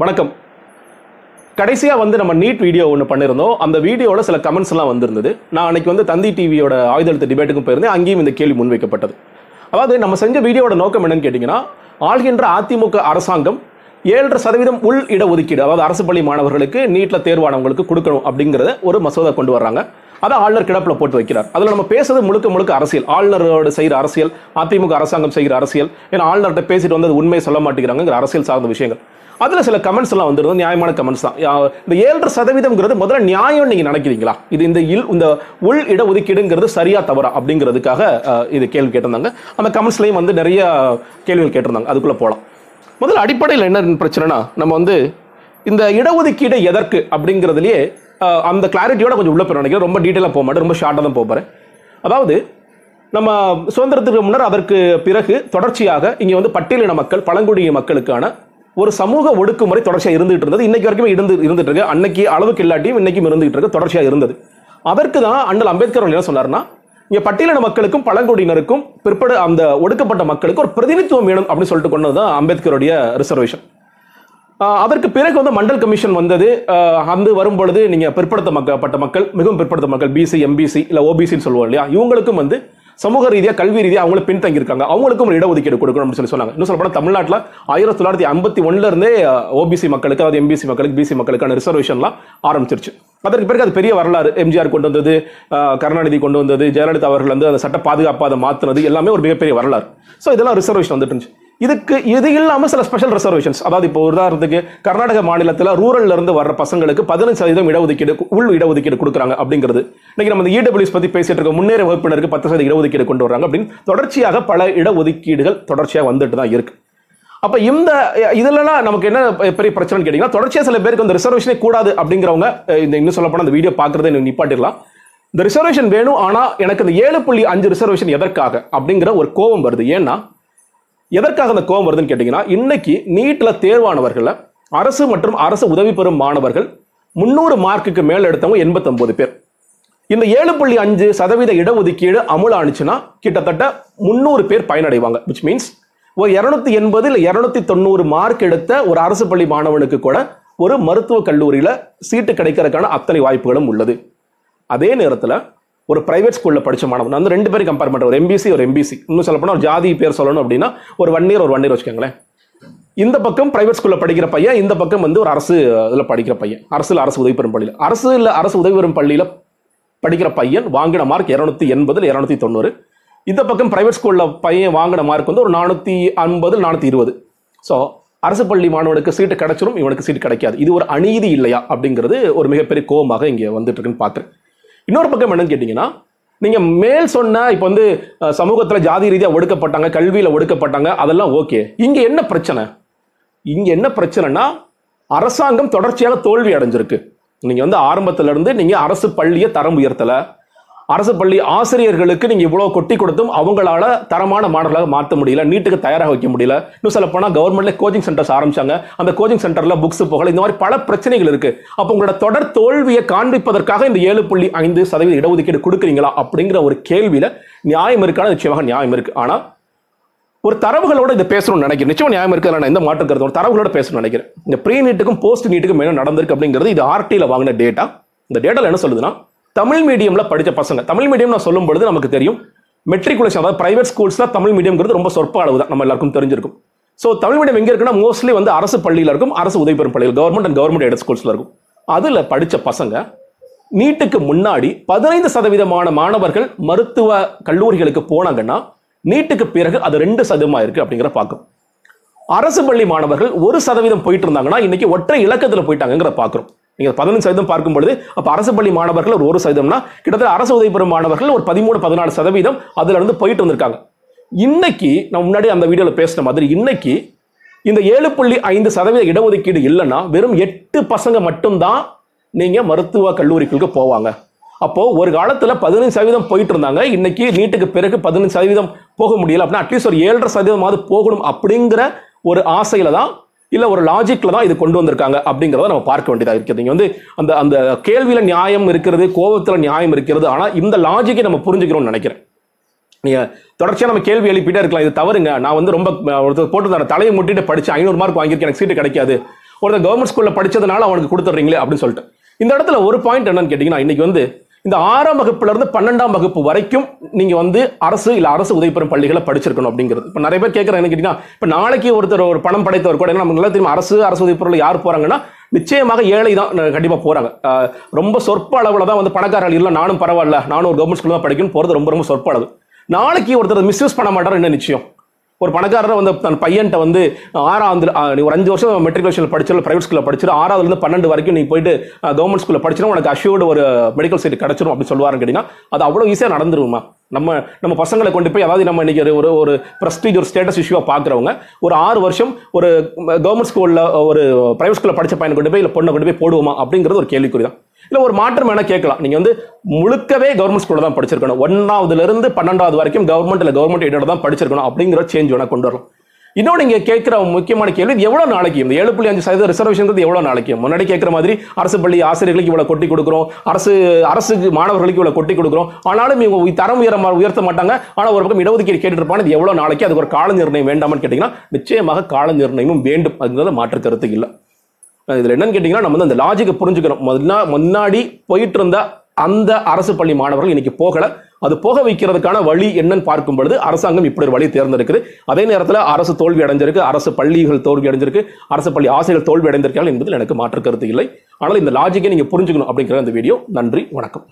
வணக்கம். கடைசியாக வந்து நம்ம நீட் வீடியோ ஒன்று பண்ணியிருந்தோம் அந்த வீடியோவில் சில கமெண்ட்ஸ் எல்லாம் வந்திருந்தது. நான் அன்னைக்கு வந்து தந்தி டிவியோட ஆயுத டிபேட்டுக்கும் போயிருந்தேன். அங்கேயும் இந்த கேள்வி முன்வைக்கப்பட்டது. அதாவது நம்ம செஞ்ச வீடியோட நோக்கம் என்னன்னு கேட்டிங்கன்னா ஆள்கின்ற அதிமுக அரசாங்கம் ஏழரை சதவீதம் உள் இட ஒதுக்கீடு அதாவது அரசு பள்ளி மாணவர்களுக்கு நீட்டில் தேர்வானவங்களுக்கு கொடுக்கணும் அப்படிங்கிறத ஒரு மசோதா கொண்டு வர்றாங்க. அதை ஆளுநர் கிடப்பில் போட்டு வைக்கிறார். அதில் நம்ம பேசுறது முழுக்க முழுக்க அரசியல். ஆளுநரோட செய்கிற அரசியல் அதிமுக அரசாங்கம் செய்கிற அரசியல் ஏன்னா ஆளுநர்கிட்ட பேசிட்டு வந்து உண்மையை சொல்ல மாட்டேங்கிறாங்கிற அரசியல் சார்ந்த விஷயங்கள். அதில் சில கமெண்ட்ஸ் எல்லாம் வந்துருந்தது நியாயமான கமெண்ட்ஸ் தான். இந்த ஏழரை சதவீதம்ங்கிறது முதல்ல நியாயம் நீங்கள் நினைக்கிறீங்களா? இது இந்த இல் இந்த உள் இட ஒதுக்கீடுங்கிறது சரியா தவறா அப்படிங்கிறதுக்காக இது கேள்வி கேட்டிருந்தாங்க. அந்த கமெண்ட்ஸ்லையும் வந்து நிறைய கேள்விகள் கேட்டிருந்தாங்க. அதுக்குள்ளே போகலாம் முதல்ல அடிப்படையில் என்ன பிரச்சனைனா நம்ம வந்து இந்த இடஒதுக்கீடு எதற்கு அப்படிங்கிறதுலயே அந்த கிளாரிட்டியோட கொஞ்சம் உள்ள போய் நினைக்கிறேன். ரொம்ப டீட்டெயிலாக போக மாட்டேன். ரொம்ப ஷார்ட்டாக தான் போகிறேன் அதாவது நம்ம சுதந்திரத்துக்கு முன்னர் அதற்கு பிறகு தொடர்ச்சியாக இங்கே வந்து பட்டியலின மக்கள் பழங்குடியின மக்களுக்கான ஒரு சமூக ஒடுக்குமுறை தொடர்ச்சியாக இருந்துகிட்டு இருந்தது. இன்னைக்கு வரைக்கும் இருந்து இருந்துட்டு இருக்கு. அன்னைக்கு அளவுக்கு இல்லாட்டியும் இன்னைக்கும் இருந்துகிட்டு இருக்கு. தொடர்ச்சியாக இருந்தது. அதற்கு தான் அண்ணல் அம்பேத்கர் என்ன சொன்னார்னா இங்கே பட்டியலின மக்களுக்கும் பழங்குடியினருக்கும் பிற்பட அந்த ஒடுக்கப்பட்ட மக்களுக்கு ஒரு பிரதிநிதித்துவம் வேணும் அப்படின்னு சொல்லிட்டு கொண்டது தான் அம்பேத்கருடைய ரிசர்வேஷன் அதற்கு பிறகு வந்து மண்டல் கமிஷன் வந்தது. ஆஹ் வரும்பொழுது நீங்கள் பிற்படுத்த மக்கப்பட்ட மக்கள் மிகவும் பிற்படுத்த மக்கள் பிசி எம்பிசி இல்லை ஓபிசின்னு சொல்லுவோம் இல்லையா? இவங்களுக்கும் வந்து சமூக ரீதியாக கல்வி ரீதியாக அவங்களும் பின்தங்கியிருக்காங்க. அவங்களுக்கும் ஒரு இடஒதுக்கீடு கொடுக்கணும் அப்படின்னு சொல்லி சொன்னாங்க. இன்னும் சொல்ல தமிழ்நாட்டில் ஆயிரத்தி தொள்ளாயிரத்தி ஐம்பத்தி ஒன்னுலேருந்தே ஓபிசி மக்களுக்கு அதாவது எம்பிசி மக்களுக்கு பிசி மக்களுக்கான ரிசர்வேஷன்லாம் ஆரம்பிச்சிருச்சு. அதற்கு பிறகு அது பெரிய வரலாறு. எம்ஜிஆர் கொண்டு வந்தது கருணாநிதி கொண்டு வந்தது ஜெயலலிதா அவர்கள் வந்து அந்த சட்ட பாதுகாப்பு அதை மாற்றினது எல்லாமே ஒரு மிகப்பெரிய வரலாறு. ஸோ இதெல்லாம் ரிசர்வேஷன் வந்துட்டு இருந்துச்சு. இதுக்கு இது இல்லாமல் சில ஸ்பெஷல் ரிசர்வேஷன்ஸ் அதாவது இப்போ உதாரணத்துக்கு கர்நாடக மாநிலத்தில் ரூரல்ல இருந்து வர்ற பசங்களுக்கு பதினஞ்சு சதவீதம் இடஒதுக்கீடு உள் இடஒதுக்கீடு கொடுக்குறாங்க அப்படிங்கிறது. இன்னைக்கு நம்ம இந்த இடபிள்யூஸ் பற்றி பேசிட்டு இருக்க முன்னேற வகுப்பினருக்கு பத்து சதவீத இடஒதுக்கீடு கொண்டு வராங்க அப்படின்னு. தொடர்ச்சியாக பல இடஒதுக்கீடுகள் தொடர்ச்சியாக வந்துட்டு தான் இருக்கு. அப்போ இந்த இதுலலாம் நமக்கு என்ன பெரிய பிரச்சனைன்னு கேட்டீங்கன்னா தொடர்ச்சியாக சில பேருக்கு அந்த ரிசர்வேஷனே கூடாது அப்படிங்கிறவங்க இந்த இன்னும் சொல்லப்போனால் அந்த வீடியோ பார்க்கறதை நீங்க நிப்பாட்டிடலாம். இந்த ரிசர்வேஷன் வேணும் ஆனால் எனக்கு இந்த ஏழு புள்ளி அஞ்சு ரிசர்வேஷன் எதற்காக அப்படிங்கிற ஒரு கோபம் வருது. ஏன்னா எதற்காக அந்த கோபம் வருதுன்னு கேட்டீங்கன்னா இன்னைக்கு நீட்ல தேர்வானவர்கள அரசு மற்றும் அரசு உதவி பெறும் மாணவர்கள் முந்நூறு மார்க்குக்கு மேல் எடுத்தவங்க எண்பத்தொன்பது பேர். இந்த ஏழு புள்ளி அஞ்சு சதவீத இடஒதுக்கீடு அமுலானுச்சுன்னா கிட்டத்தட்ட முந்நூறு பேர் பயனடைவாங்க. விச் மீன்ஸ் ஒரு இரநூத்தி எண்பது இல்லை இருநூத்தி தொண்ணூறு மார்க் எடுத்த ஒரு அரசு பள்ளி மாணவனுக்கு கூட ஒரு மருத்துவக் கல்லூரியில் சீட்டு கிடைக்கிறதுக்கான அத்தனை வாய்ப்புகளும் உள்ளது. அதே நேரத்தில் ஒரு பிரைவேட் ஸ்கூலில் படிச்ச மாணவன். வந்து ரெண்டு பேரும் கம்பேர் பண்ணுற ஒரு எம்பிசி ஒரு எம்பிசி இன்னும் சொல்ல ஒரு ஜாதி பேர் சொல்லணும் அப்படின்னா ஒரு ஒன் இயர் ஒரு ஒன் இயர் வச்சுக்கோங்களேன். இந்த பக்கம் பிரைவேட் ஸ்கூலில் படிக்கிற பையன் இந்த பக்கம் வந்து ஒரு அரசு இதில் படிக்கிற பையன். அரசில் அரசு உதவி பெறும் பள்ளியில். அரசு இல்லை அரசு உதவி பெறும் பள்ளியில் படிக்கிற பையன் வாங்கின மார்க் இரநூத்தி எண்பதில் இருநூத்தி தொண்ணூறு. இந்த பக்கம் பிரைவேட் ஸ்கூலில் பையன் வாங்கின மார்க் வந்து ஒரு நானூற்றி ஐம்பது நானூற்றி இருபது. ஸோ அரசு பள்ளி மாணவனுக்கு சீட்டு கிடைச்சிடும் இவனுக்கு சீட்டு கிடைக்காது. இது ஒரு அநீதி இல்லையா அப்படிங்கிறது ஒரு மிகப்பெரிய கோபமாக இங்கே வந்துட்டு இருக்குன்னு பார்த்துருக்கேன் இன்னொரு பக்கம் என்னன்னு கேட்டிங்கன்னா நீங்கள் மேல் சொன்ன இப்போ வந்து சமூகத்தில் ஜாதி ரீதியாக ஒடுக்கப்பட்டாங்க கல்வியில் ஒடுக்கப்பட்டாங்க அதெல்லாம் ஓகே. இங்கே என்ன பிரச்சனை? இங்கே என்ன பிரச்சனைனா அரசாங்கம் தொடர்ச்சியாக தோல்வி அடைஞ்சிருக்கு. நீங்கள் வந்து ஆரம்பத்திலேருந்து இருந்து அரசு பள்ளியை தரம் உயர்த்தல. அரசு பள்ளி ஆசிரியர்களுக்கு நீங்க இவ்வளவு கொட்டி கொடுத்தும் அவங்களால தரமான மாணவர்களாக மாற்ற முடியல நீட்டுக்கு தயாராக வைக்க முடியல. இன்னும் சொல்ல போனா கவர்மெண்ட்ல கோச்சிங் சென்டர்ஸ் ஆரம்பிச்சாங்க. அந்த கோச்சிங் சென்டர்ல புக்ஸ் போகல இந்த மாதிரி பல பிரச்சனைகள் இருக்கு. அப்ப உங்களோட தொடர் தோல்வியை காண்பிப்பதற்காக இந்த ஏழு புள்ளி ஐந்து சதவீத இடஒதுக்கீடு கொடுக்குறீங்களா அப்படிங்கிற ஒரு கேள்வியில நியாயம் இருக்கான நிச்சயமாக நியாயம் இருக்கு. ஆனா ஒரு தரவுகளோட இதை பேசணும்னு நினைக்கிறேன். நிச்சயம் நியாயம் இருக்கு நான் எந்த மாற்றம் கருத்து? ஒரு தரவுகளோட பேசணும்னு நினைக்கிறேன். இந்த ப்ரீ நீட்டுக்கும் போஸ்ட் நீட்டுக்கும் என்ன நடந்திருக்கு அப்படிங்கிறது இது ஆர்டியில் வாங்கின டேட்டா இந்த டேட்டாவில் என்ன சொல்லுதுன்னா தமிழ் மீடியம்ல படித்த பசங்க. தமிழ் மீடியம் நான் சொல்லும் பொழுது நமக்கு தெரியும் மெட்ரிகுலேஷன் அதாவது பிரைவேட் ஸ்கூல்ஸ்ல தமிழ் மீடியம்ங்கிறது ரொம்ப சொற்ப அளவு தான். நம்ம எல்லாருக்கும் தெரிஞ்சிருக்கும். ஸோ தமிழ் மீடியம் எங்கே இருக்குன்னா மோஸ்ட்லி வந்து அரசு பள்ளியில் இருக்கும் அரசு உதவி பெறும் பள்ளியில் கவர்மெண்ட் அண்ட் கவர்மெண்ட் எய்டட் ஸ்கூல்ஸில் இருக்கும். அதில் படித்த பசங்க நீட்டுக்கு முன்னாடி பதினைந்து சதவீதமான மாணவர்கள் மருத்துவ கல்லூரிகளுக்கு போனாங்கன்னா நீட்டுக்கு பிறகு அது ரெண்டு சதவீதமாக இருக்குது அப்படிங்கிற பார்க்கும் அரசு பள்ளி மாணவர்கள் ஒரு சதவீதம் போயிட்டு இருந்தாங்கன்னா இன்னைக்கு ஒற்றை இலக்கத்தில் போயிட்டாங்கிற பார்க்குறோம். நீங்கள் பதினஞ்சு சதவீதம் பார்க்கும் பொழுது அப்போ அரசு பள்ளி மாணவர்கள் ஒரு ஒரு சதவீதம்னா கிட்டத்தட்ட அரசு உதவி பெறும் மாணவர்கள் ஒரு பதிமூணு பதினாலு சதவீதம் அதில் இருந்து போயிட்டு வந்திருக்காங்க. இன்னைக்கு நான் முன்னாடி அந்த வீடியோவில் பேசின மாதிரி இன்னைக்கு இந்த ஏழு புள்ளி ஐந்து சதவீத இடஒதுக்கீடு இல்லைன்னா வெறும் எட்டு பசங்க மட்டும்தான் நீங்கள் மருத்துவ கல்லூரிகளுக்கு போவாங்க. அப்போது ஒரு காலத்தில் பதினஞ்சு சதவீதம் போயிட்டு இருந்தாங்க. இன்னைக்கு நீட்டுக்கு பிறகு பதினஞ்சு சதவீதம் போக முடியல அப்படின்னா அட்லீஸ்ட் ஒரு ஏழரை சதவீதமாவது போகணும் அப்படிங்கிற ஒரு ஆசையில் தான் இல்ல ஒரு லாஜிக்ல தான் இது கொண்டு வந்திருக்காங்க அப்படிங்கிறத நம்ம பார்க்க வேண்டியதா இருக்குது நீங்கள் வந்து அந்த அந்த கேள்வியில நியாயம் இருக்கிறது கோபத்துல நியாயம் இருக்கிறது ஆனா இந்த லாஜிக்கை நம்ம புரிஞ்சுக்கிறோம்னு நினைக்கிறேன். நீங்க தொடர்ச்சியா நம்ம கேள்வி எழுப்பிட்டே இருக்கலாம். இது தவறுங்க. நான் வந்து ரொம்ப ஒருத்தர் போட்டு தலையை முட்டிட்டு படிச்சு ஐநூறு மார்க் வாங்கியிருக்கேன். எனக்கு சீட்டு கிடைக்காது. ஒருத்தர் கவர்மெண்ட் ஸ்கூல்ல படிச்சதுனால அவனுக்கு கொடுத்துட்றீங்களே அப்படின்னு சொல்லிட்டு. இந்த இடத்துல ஒரு பாயிண்ட் என்னன்னு கேட்டீங்கன்னா இன்னைக்கு வந்து இந்த ஆறாம் வகுப்புல இருந்து பன்னெண்டாம் வகுப்பு வரைக்கும் நீங்க வந்து அரசு இல்ல அரசு உதவி பெறும் பள்ளிகளை படிச்சிருக்கணும் அப்படிங்கிறது. இப்போ நிறைய பேர் கேட்கறாங்க என்ன கேட்டீங்கன்னா இப்போ நாளைக்கு ஒருத்தர் ஒரு பணம் படைத்தவர் கூட நமக்கு நல்லா தெரியும் அரசு அரசு உதவி பொருள் யார் போறாங்கன்னா நிச்சயமாக ஏழை தான் கண்டிப்பாக போகிறாங்க ரொம்ப சொற்ப அளவில் தான் வந்து பணக்காரர்கள் இல்லை நானும் பரவாயில்ல நானும் ஒரு கவர்மெண்ட் ஸ்கூல் தான் படிக்கணும் போகிறது ரொம்ப ரொம்ப சொற்ப அளவு. நாளைக்கு ஒருத்தர் மிஸ்யூஸ் பண்ண மாட்டார் என்ன நிச்சயம்? ஒரு பணக்காரர் வந்து தன் பையன்ட்ட வந்து ஆறாவது நீ ஒரு அஞ்சு வருஷம் மெட்ரிகுலேஷன் படிச்சு பிரைவேட் ஸ்கூலில் படிச்சிரு ஆறாவதுல இருந்து பன்னெண்டு வரைக்கும் நீ போயிட்டு கவர்மெண்ட் ஸ்கூலில் படிச்சிடும் உனக்கு அஷ்யூர்டு ஒரு மெடிக்கல் சீட் கிடைச்சிரும் அப்படின்னு சொல்லுவாருன்னு கேட்டீங்கன்னா அது அவ்வளோ ஈஸியாக நடந்துருமா நம்ம நம்ம பசங்களை கொண்டு போய் அதாவது நம்ம இன்னைக்கு ஒரு- ஒரு ஒரு ஒரு ஸ்டேட்டஸ் இஷ்யூவாக பார்க்குறவங்க ஒரு ஆறு வருஷம் ஒரு கவர்மெண்ட் ஸ்கூலில் ஒரு பிரைவேட் ஸ்கூலில் படித்த பையனை கொண்டு போய் இல்லை பொண்ணை கொண்டு போய் போடுவோமா அப்படிங்கிறது ஒரு கேள்விக்குறி தான் இல்ல ஒரு மாற்றம் வேணா கேட்கலாம். நீங்க வந்து முழுக்கவே கவர்மெண்ட் ஸ்கூலில் தான் படிச்சிருக்கணும். ஒன்னாவதுல இருந்து பன்னெண்டாவது வரைக்கும் கவர்மெண்ட் இல்லை கவர்மெண்ட் எய்டோட தான் படிச்சிருக்கணும் அப்படிங்கிற சேஞ்ச் வேணால் கொண்டு வரலாம். இன்னொன்று நீங்க கேட்குற முக்கியமான கேள்வி இது நாளைக்கு? இந்த ஏழு புள்ளி அஞ்சு சதவீத ரிசர்வேஷன் எவ்வளவு நாளைக்கு? முன்னாடி கேட்குற மாதிரி அரசு பள்ளி ஆசிரியர்களுக்கு இவ்வளவு கொட்டி கொடுக்குறோம். அரசு அரசு மாணவர்களுக்கு இவ்வளவு கொட்டி கொடுக்குறோம். ஆனாலும் இவங்க தரம் உயர உயர்த்த மாட்டாங்க. ஆனால் ஒரு பக்கம் இடஒதுக்கீடு கேட்டுட்டு இது எவ்வளோ நாளைக்கு? அதுக்கு ஒரு கால நிர்ணயம் வேண்டாமான்னு கேட்டீங்கன்னா நிச்சயமாக கால நிர்ணயமும் வேண்டும். அதுங்கிறத மாற்று கருத்து இல்லை. இதில் என்னன்னு கேட்டீங்கன்னா நம்ம வந்து அந்த லாஜிக்கை புரிஞ்சுக்கணும். முன்னா- முன்னாடி போயிட்டு இருந்த அந்த அரசு பள்ளி மாணவர்கள் இன்னைக்கு போகல. அது போக வைக்கிறதுக்கான வழி என்னன்னு பார்க்கும் பொழுது அரசாங்கம் இப்படி ஒரு வழி தேர்ந்தெடுக்குது. அதே நேரத்தில் அரசு தோல்வி அடைஞ்சிருக்கு அரசு பள்ளிகள் தோல்வி அடைஞ்சிருக்கு அரசு பள்ளி ஆசிரியர்கள் தோல்வி அடைந்திருக்காங்க என்பதில் எனக்கு மாற்று கருத்து இல்லை. ஆனால் இந்த லாஜிக்கை நீங்கள் புரிஞ்சுக்கணும் அப்படிங்கிற இந்த வீடியோ நன்றி வணக்கம்.